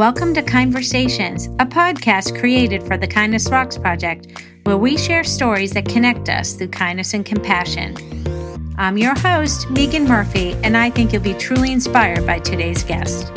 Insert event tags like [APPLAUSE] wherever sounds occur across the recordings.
Welcome to Conversations, a podcast created for the Kindness Rocks Project, where we share stories that connect us through kindness and compassion. I'm your host, Megan Murphy, and I think you'll be truly inspired by today's guest.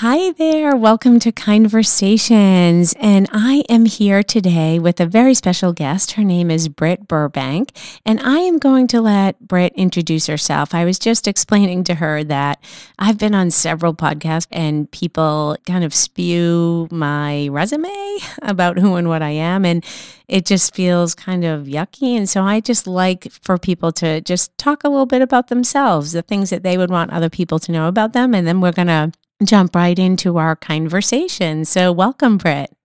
Hi there. Welcome to Conversations. And I am here today with a very special guest. Her name is Britt Burbank. And I am going to let Britt introduce herself. I was just explaining to her that I've been on several podcasts and people kind of spew my resume [LAUGHS] about who and what I am. And it just feels kind of yucky. And so I just like for people to just talk a little bit about themselves, the things that they would want other people to know about them. And then we're going to jump right into our conversation. So, welcome, Britt.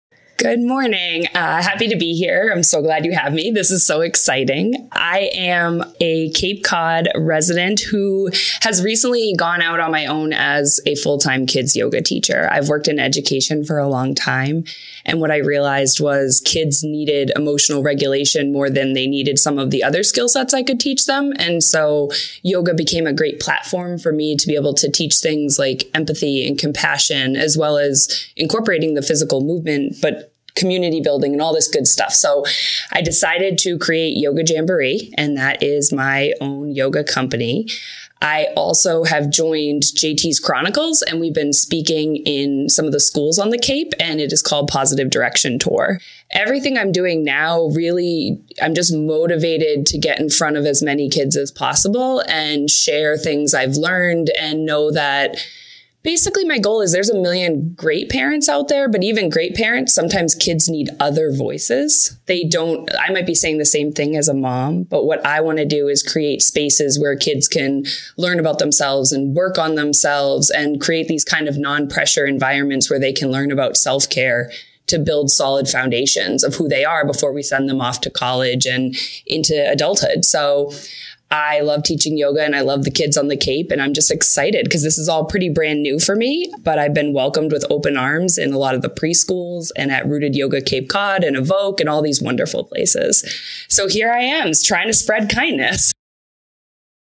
Good morning. Uh, happy to be here. I'm so glad you have me. This is so exciting. I am a Cape Cod resident who has recently gone out on my own as a full time kids yoga teacher. I've worked in education for a long time. And what I realized was kids needed emotional regulation more than they needed some of the other skill sets I could teach them. And so yoga became a great platform for me to be able to teach things like empathy and compassion, as well as incorporating the physical movement, but community building and all this good stuff. So I decided to create Yoga Jamboree, and that is my own yoga company. I also have joined JT's Chronicles, and we've been speaking in some of the schools on the Cape, and it is called Positive Direction Tour. Everything I'm doing now, really, I'm just motivated to get in front of as many kids as possible and share things I've learned and know that basically my goal is there's a million great parents out there but even great parents sometimes kids need other voices. They don't i might be saying the same thing as a mom but what i want to do is create spaces where kids can learn about themselves and work on themselves and create these kind of non-pressure environments where they can learn about self-care to build solid foundations of who they are before we send them off to college and into adulthood. So I love teaching yoga and I love the kids on the Cape. And I'm just excited because this is all pretty brand new for me. But I've been welcomed with open arms in a lot of the preschools and at Rooted Yoga Cape Cod and Evoke and all these wonderful places. So here I am trying to spread kindness.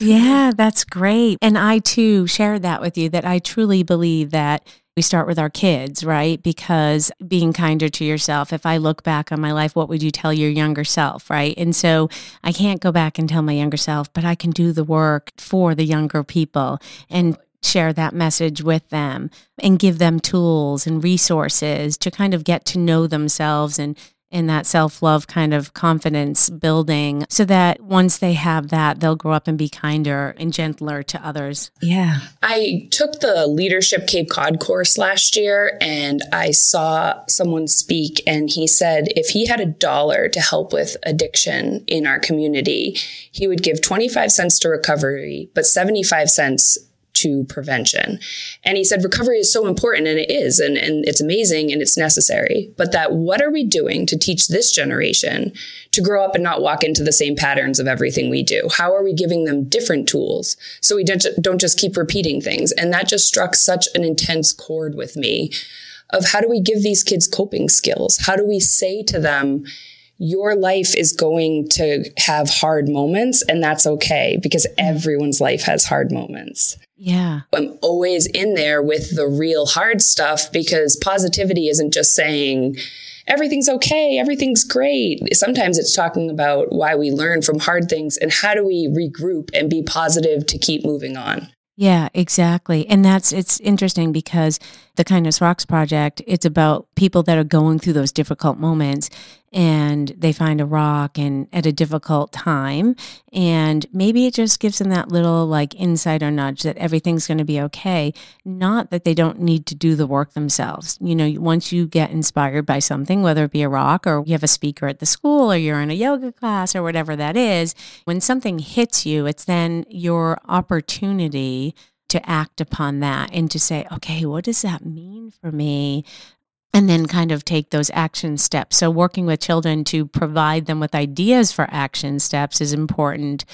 Yeah, that's great. And I too shared that with you that I truly believe that we start with our kids, right? Because being kinder to yourself, if I look back on my life, what would you tell your younger self, right? And so I can't go back and tell my younger self, but I can do the work for the younger people and share that message with them and give them tools and resources to kind of get to know themselves and in that self love kind of confidence building so that once they have that, they'll grow up and be kinder and gentler to others. Yeah. I took the Leadership Cape Cod course last year and I saw someone speak, and he said if he had a dollar to help with addiction in our community, he would give 25 cents to recovery, but 75 cents to prevention. And he said recovery is so important and it is and, and it's amazing and it's necessary. But that what are we doing to teach this generation to grow up and not walk into the same patterns of everything we do? How are we giving them different tools so we don't, don't just keep repeating things? And that just struck such an intense chord with me of how do we give these kids coping skills? How do we say to them, your life is going to have hard moments and that's okay because everyone's life has hard moments. Yeah. I'm always in there with the real hard stuff because positivity isn't just saying everything's okay, everything's great. Sometimes it's talking about why we learn from hard things and how do we regroup and be positive to keep moving on. Yeah, exactly. And that's it's interesting because the Kindness Rocks project, it's about people that are going through those difficult moments and they find a rock and at a difficult time. And maybe it just gives them that little like insider nudge that everything's going to be okay. Not that they don't need to do the work themselves. You know once you get inspired by something whether it be a rock or you have a speaker at the school or you're in a yoga class or whatever that is when something hits you it's then your opportunity to act upon that and to say, okay, what does that mean for me? And then kind of take those action steps. So, working with children to provide them with ideas for action steps is important.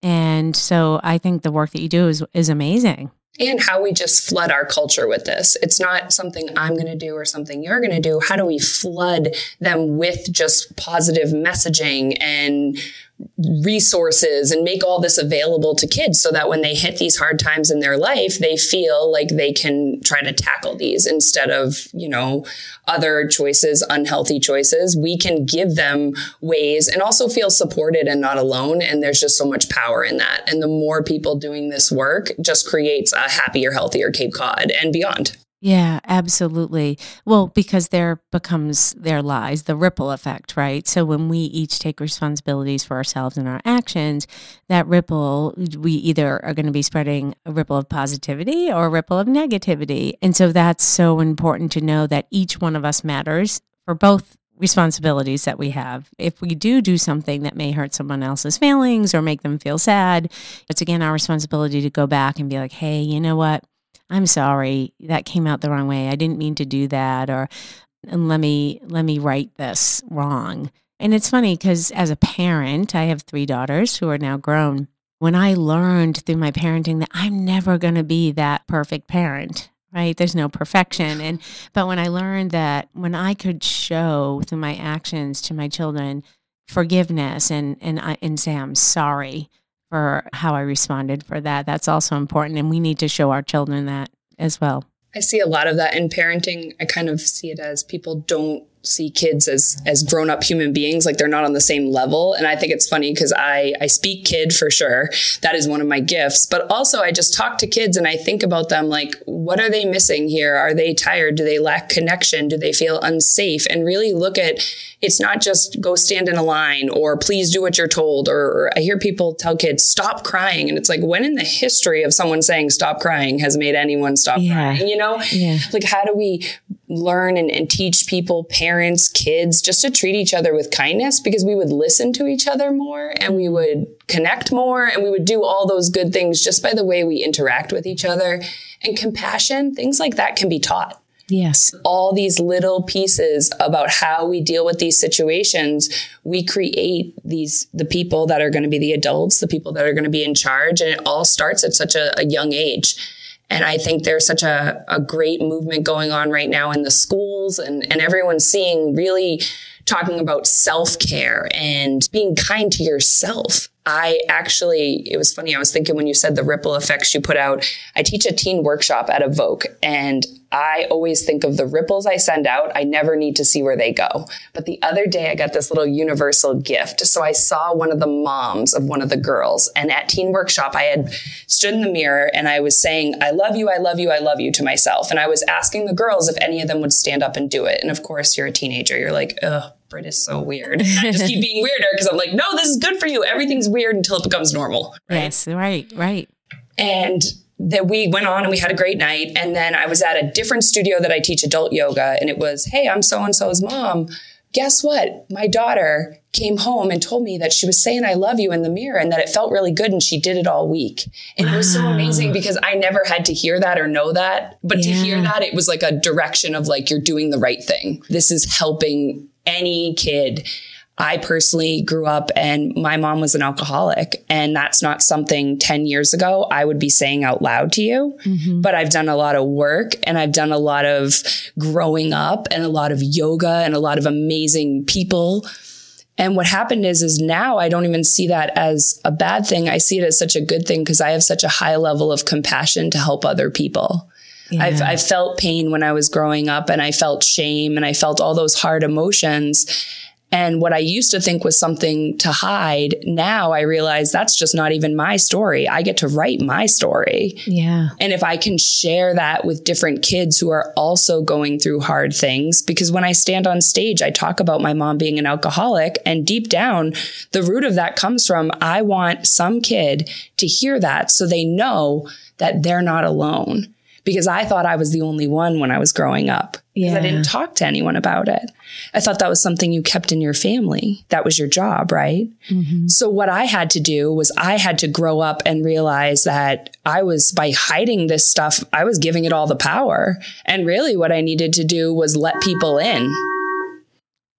And so, I think the work that you do is, is amazing. And how we just flood our culture with this. It's not something I'm going to do or something you're going to do. How do we flood them with just positive messaging and resources and make all this available to kids so that when they hit these hard times in their life, they feel like they can try to tackle these instead of, you know, other choices, unhealthy choices. We can give them ways and also feel supported and not alone. And there's just so much power in that. And the more people doing this work just creates a happier, healthier Cape Cod and beyond. Yeah, absolutely. Well, because there becomes there lies the ripple effect, right? So when we each take responsibilities for ourselves and our actions, that ripple, we either are going to be spreading a ripple of positivity or a ripple of negativity. And so that's so important to know that each one of us matters for both responsibilities that we have. If we do do something that may hurt someone else's feelings or make them feel sad, it's again our responsibility to go back and be like, hey, you know what? I'm sorry, that came out the wrong way. I didn't mean to do that or and let me let me write this wrong. And it's funny because as a parent, I have three daughters who are now grown. When I learned through my parenting that I'm never going to be that perfect parent, right? There's no perfection. And but when I learned that when I could show through my actions to my children forgiveness and and I, and say I'm sorry, for how I responded for that. That's also important. And we need to show our children that as well. I see a lot of that in parenting. I kind of see it as people don't see kids as as grown up human beings like they're not on the same level and i think it's funny because i i speak kid for sure that is one of my gifts but also i just talk to kids and i think about them like what are they missing here are they tired do they lack connection do they feel unsafe and really look at it's not just go stand in a line or please do what you're told. Or, or, I hear people tell kids, stop crying. And it's like, when in the history of someone saying stop crying has made anyone stop yeah. crying? You know? Yeah. Like, how do we learn and, and teach people, parents, kids, just to treat each other with kindness because we would listen to each other more and we would connect more and we would do all those good things just by the way we interact with each other. And compassion, things like that can be taught. Yes. All these little pieces about how we deal with these situations, we create these, the people that are going to be the adults, the people that are going to be in charge. And it all starts at such a, a young age. And I think there's such a, a great movement going on right now in the schools and, and everyone's seeing really talking about self care and being kind to yourself. I actually, it was funny. I was thinking when you said the ripple effects you put out, I teach a teen workshop at Evoke and I always think of the ripples I send out. I never need to see where they go. But the other day I got this little universal gift. So I saw one of the moms of one of the girls and at teen workshop, I had stood in the mirror and I was saying, I love you. I love you. I love you to myself. And I was asking the girls if any of them would stand up and do it. And of course, you're a teenager. You're like, ugh, Britt is so weird. I just keep [LAUGHS] being weirder because I'm like, no, this is good for you. Everything's weird until it becomes normal. Right? Yes, right, right. And that we went on and we had a great night. And then I was at a different studio that I teach adult yoga, and it was, hey, I'm so and so's mom. Guess what? My daughter came home and told me that she was saying I love you in the mirror and that it felt really good and she did it all week. And wow. it was so amazing because I never had to hear that or know that. But yeah. to hear that, it was like a direction of like, you're doing the right thing. This is helping any kid. I personally grew up and my mom was an alcoholic and that's not something 10 years ago I would be saying out loud to you. Mm-hmm. But I've done a lot of work and I've done a lot of growing up and a lot of yoga and a lot of amazing people. And what happened is, is now I don't even see that as a bad thing. I see it as such a good thing because I have such a high level of compassion to help other people. Yeah. I've, i felt pain when I was growing up and I felt shame and I felt all those hard emotions. And what I used to think was something to hide, now I realize that's just not even my story. I get to write my story. Yeah. And if I can share that with different kids who are also going through hard things, because when I stand on stage, I talk about my mom being an alcoholic. And deep down, the root of that comes from I want some kid to hear that so they know that they're not alone because I thought I was the only one when I was growing up. Yeah. I didn't talk to anyone about it. I thought that was something you kept in your family. That was your job, right? Mm-hmm. So what I had to do was I had to grow up and realize that I was by hiding this stuff, I was giving it all the power. And really what I needed to do was let people in.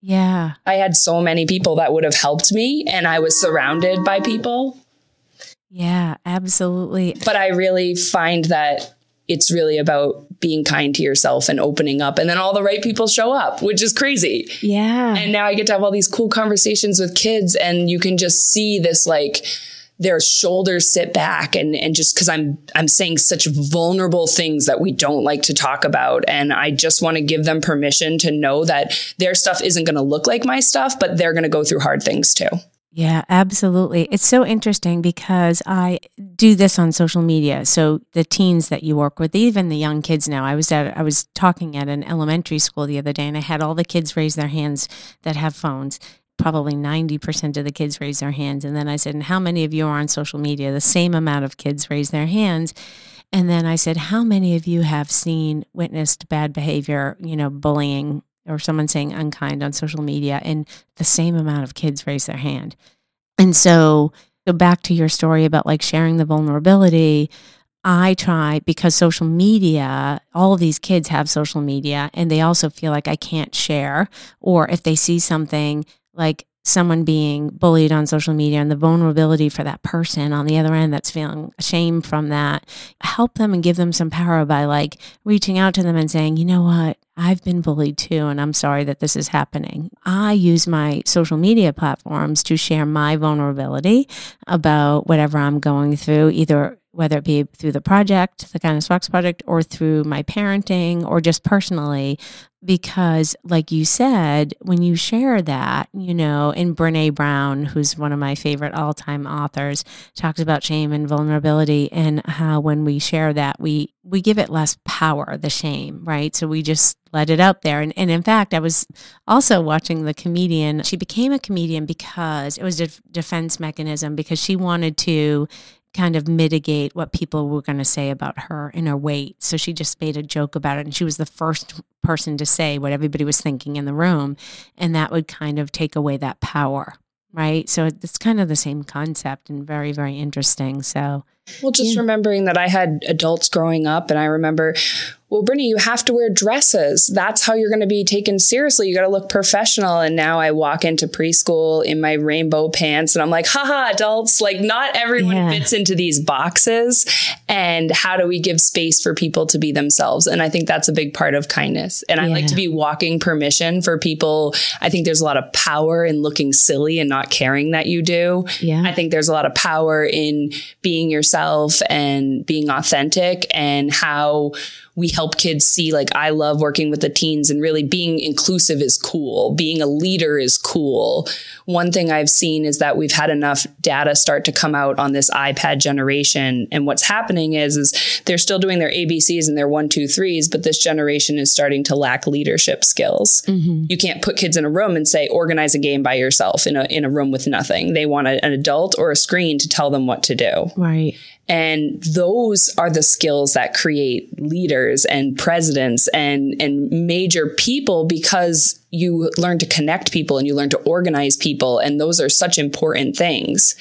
Yeah. I had so many people that would have helped me and I was surrounded by people. Yeah, absolutely. But I really find that it's really about being kind to yourself and opening up. And then all the right people show up, which is crazy. Yeah. And now I get to have all these cool conversations with kids and you can just see this like, their shoulders sit back and and just because I'm I'm saying such vulnerable things that we don't like to talk about and I just want to give them permission to know that their stuff isn't going to look like my stuff but they're going to go through hard things too. Yeah, absolutely. It's so interesting because I do this on social media. So the teens that you work with, even the young kids now. I was at I was talking at an elementary school the other day and I had all the kids raise their hands that have phones. Probably 90% of the kids raise their hands. And then I said, And how many of you are on social media? The same amount of kids raise their hands. And then I said, How many of you have seen, witnessed bad behavior, you know, bullying or someone saying unkind on social media, and the same amount of kids raise their hand. And so, go back to your story about like sharing the vulnerability. I try because social media, all of these kids have social media and they also feel like I can't share. Or if they see something like someone being bullied on social media and the vulnerability for that person on the other end that's feeling shame from that, help them and give them some power by like reaching out to them and saying, you know what, I've been bullied too, and I'm sorry that this is happening. I use my social media platforms to share my vulnerability about whatever I'm going through, either whether it be through the project, the Kindness Rocks project, or through my parenting, or just personally, because like you said when you share that you know and brene brown who's one of my favorite all-time authors talks about shame and vulnerability and how when we share that we we give it less power the shame right? So we just let it out there. And, and in fact i was also watching the comedian. She became a comedian because it was a defense mechanism because she wanted to kind of mitigate what people were going to say about her and her weight. So she just made a joke about it. And she was the first person to say what everybody was thinking in the room. And that would kind of take away that power. Right. So it's kind of the same concept and very, very interesting. So, well, just yeah. remembering that I had adults growing up, and I remember well, Brittany, you have to wear dresses. That's how you're going to be taken seriously. You got to look professional. And now I walk into preschool in my rainbow pants and I'm like, haha, adults, like not everyone yeah. fits into these boxes. And how do we give space for people to be themselves? And I think that's a big part of kindness. And I like to be walking permission for people. I think there's a lot of power in looking silly and not caring that you do. Yeah. I think there's a lot of power in being yourself and being authentic and how we help kids see like I love working with the teens and really being inclusive is cool. Being a leader is cool. One thing I've seen is that we've had enough data start to come out on this iPad generation. And what's happening is, is they're still doing their ABCs and their one, two, threes, but this generation is starting to lack leadership skills. Mm-hmm. You can't put kids in a room and say, organize a game by yourself in a, in a room with nothing. They want a, an adult or a screen to tell them what to do. Right. And those are the skills that create leaders and presidents and, and major people because you learn to connect people and you learn to organize people. And those are such important things.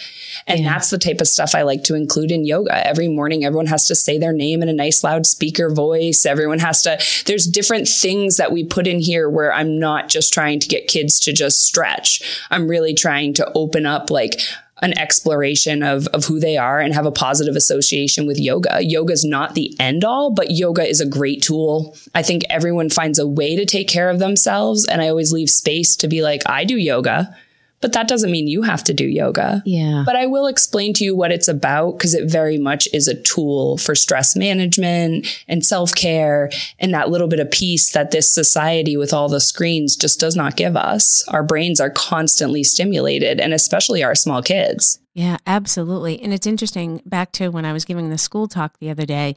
And yeah. that's the type of stuff I like to include in yoga. Every morning, everyone has to say their name in a nice loud speaker voice. Everyone has to, there's different things that we put in here where I'm not just trying to get kids to just stretch. I'm really trying to open up like, an exploration of, of who they are and have a positive association with yoga. Yoga is not the end all, but yoga is a great tool. I think everyone finds a way to take care of themselves. And I always leave space to be like, I do yoga but that doesn't mean you have to do yoga. Yeah. But I will explain to you what it's about because it very much is a tool for stress management and self care and that little bit of peace that this society with all the screens just does not give us. Our brains are constantly stimulated and especially our small kids. Yeah, absolutely. And it's interesting back to when I was giving the school talk the other day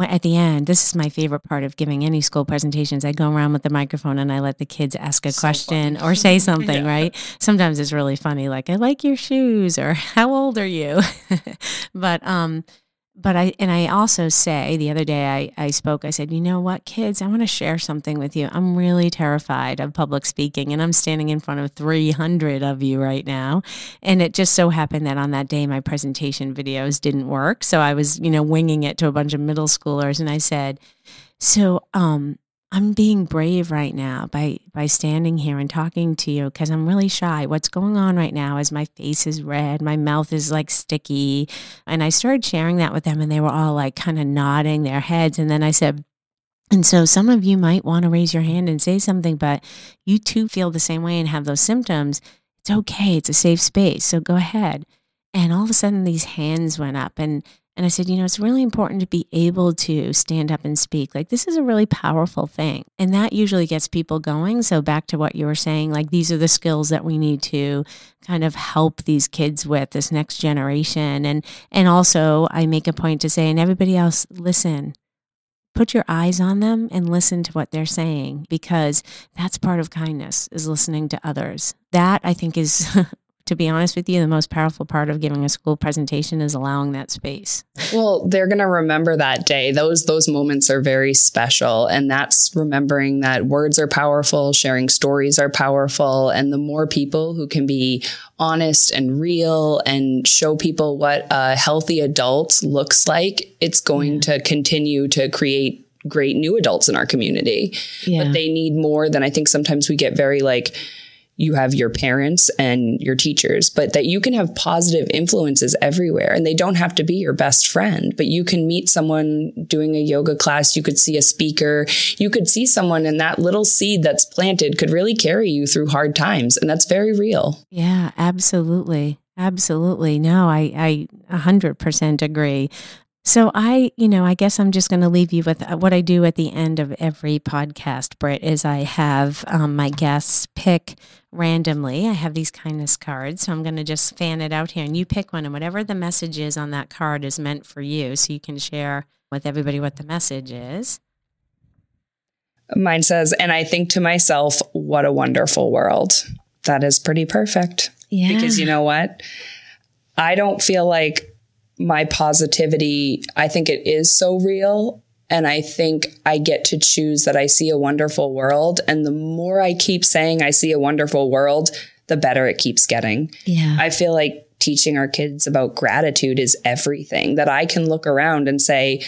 at the end, this is my favorite part of giving any school presentations. I go around with the microphone and I let the kids ask a so question or say [LAUGHS] something, yeah. right? Sometimes it's really funny, like, I like your shoes or how old are you? [LAUGHS] but um, but I and I also say the other day I, I spoke, I said, you know what, kids, I want to share something with you. I'm really terrified of public speaking and I'm standing in front of 300 of you right now. And it just so happened that on that day my presentation videos didn't work. So I was, you know, winging it to a bunch of middle schoolers and I said, so um I'm being brave right now by by standing here and talking to you because I'm really shy. What's going on right now is my face is red, my mouth is like sticky, and I started sharing that with them, and they were all like kind of nodding their heads, and then I said. And so some of you might want to raise your hand and say something, but you too feel the same way and have those symptoms. It's okay. It's a safe space. So go ahead. And all of a sudden these hands went up and and I said, you know, it's really important to be able to stand up and speak. Like, this is a really powerful thing. And that usually gets people going. So, back to what you were saying, like, these are the skills that we need to kind of help these kids with this next generation. And, and also, I make a point to say, and everybody else, listen, put your eyes on them and listen to what they're saying because that's part of kindness is listening to others. That I think is [LAUGHS] to be honest with you, the most powerful part of giving a school presentation is allowing that space. Well, they're going to remember that day. Those those moments are very special and that's remembering that words are powerful, sharing stories are powerful, and the more people who can be honest and real and show people what a healthy adult looks like, it's going yeah. to continue to create great new adults in our community. Yeah. But they need more than I think sometimes we get very like you have your parents and your teachers, but that you can have positive influences everywhere and they don't have to be your best friend, but you can meet someone doing a yoga class. You could see a speaker. You could see someone and that little seed that's planted could really carry you through hard times. And that's very real. Yeah, absolutely. Absolutely. No, I, I 100% agree. So I, you know, I guess I'm just going to leave you with uh, what I do at the end of every podcast, Britt, is I have um, my guests pick randomly. I have these kindness cards. So I'm going to just fan it out here and you pick one and whatever the message is on that card is meant for you. So you can share with everybody what the message is. Mine says, and I think to myself, what a wonderful world. That is pretty perfect. Yeah. Because you know what? I don't feel like my positivity, I think it is so real. And I think I get to choose that I see a wonderful world. And the more I keep saying I see a wonderful world, the better it keeps getting. Yeah. I feel like teaching our kids about gratitude is everything that I can look around and say,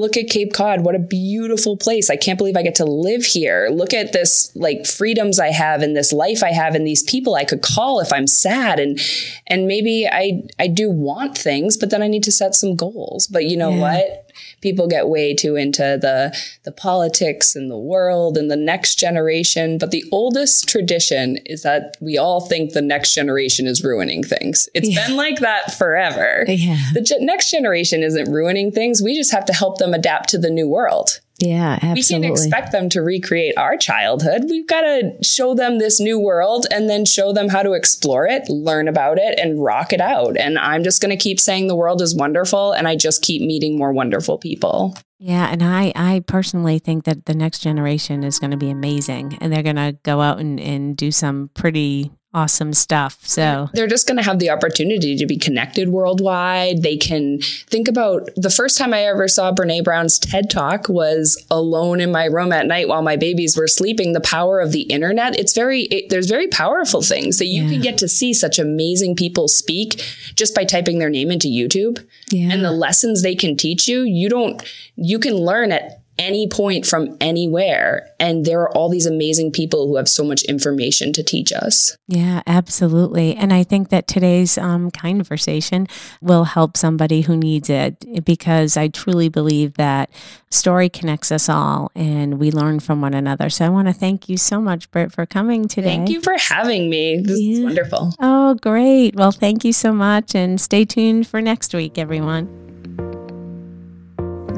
look at Cape Cod. What a beautiful place. I can't believe I get to live here. Look at this like freedoms I have and this life I have and these people I could call if I'm sad. And, and maybe I, I do want things, but then I need to set some goals. But you know yeah. what? people get way too into the the politics and the world and the next generation but the oldest tradition is that we all think the next generation is ruining things it's yeah. been like that forever yeah. the ge- next generation isn't ruining things we just have to help them adapt to the new world yeah, absolutely. We can't expect them to recreate our childhood. We've got to show them this new world and then show them how to explore it, learn about it, and rock it out. And I'm just going to keep saying the world is wonderful, and I just keep meeting more wonderful people. Yeah, and I, I personally think that the next generation is going to be amazing, and they're going to go out and, and do some pretty awesome stuff. So they're just going to have the opportunity to be connected worldwide. They can think about the first time I ever saw Brene Brown's TED Talk was alone in my room at night while my babies were sleeping. The power of the internet. It's very, it, there's very powerful things that you yeah. can get to see such amazing people speak just by typing their name into YouTube yeah. and the lessons they can teach you. You don't, you can learn at any point from anywhere. And there are all these amazing people who have so much information to teach us. Yeah, absolutely. And I think that today's um, conversation will help somebody who needs it because I truly believe that story connects us all and we learn from one another. So I want to thank you so much, Britt, for coming today. Thank you for having me. This yeah. is wonderful. Oh, great. Well, thank you so much. And stay tuned for next week, everyone.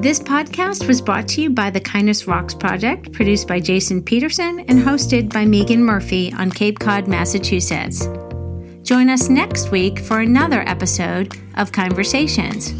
This podcast was brought to you by the Kindness Rocks Project, produced by Jason Peterson and hosted by Megan Murphy on Cape Cod, Massachusetts. Join us next week for another episode of Conversations.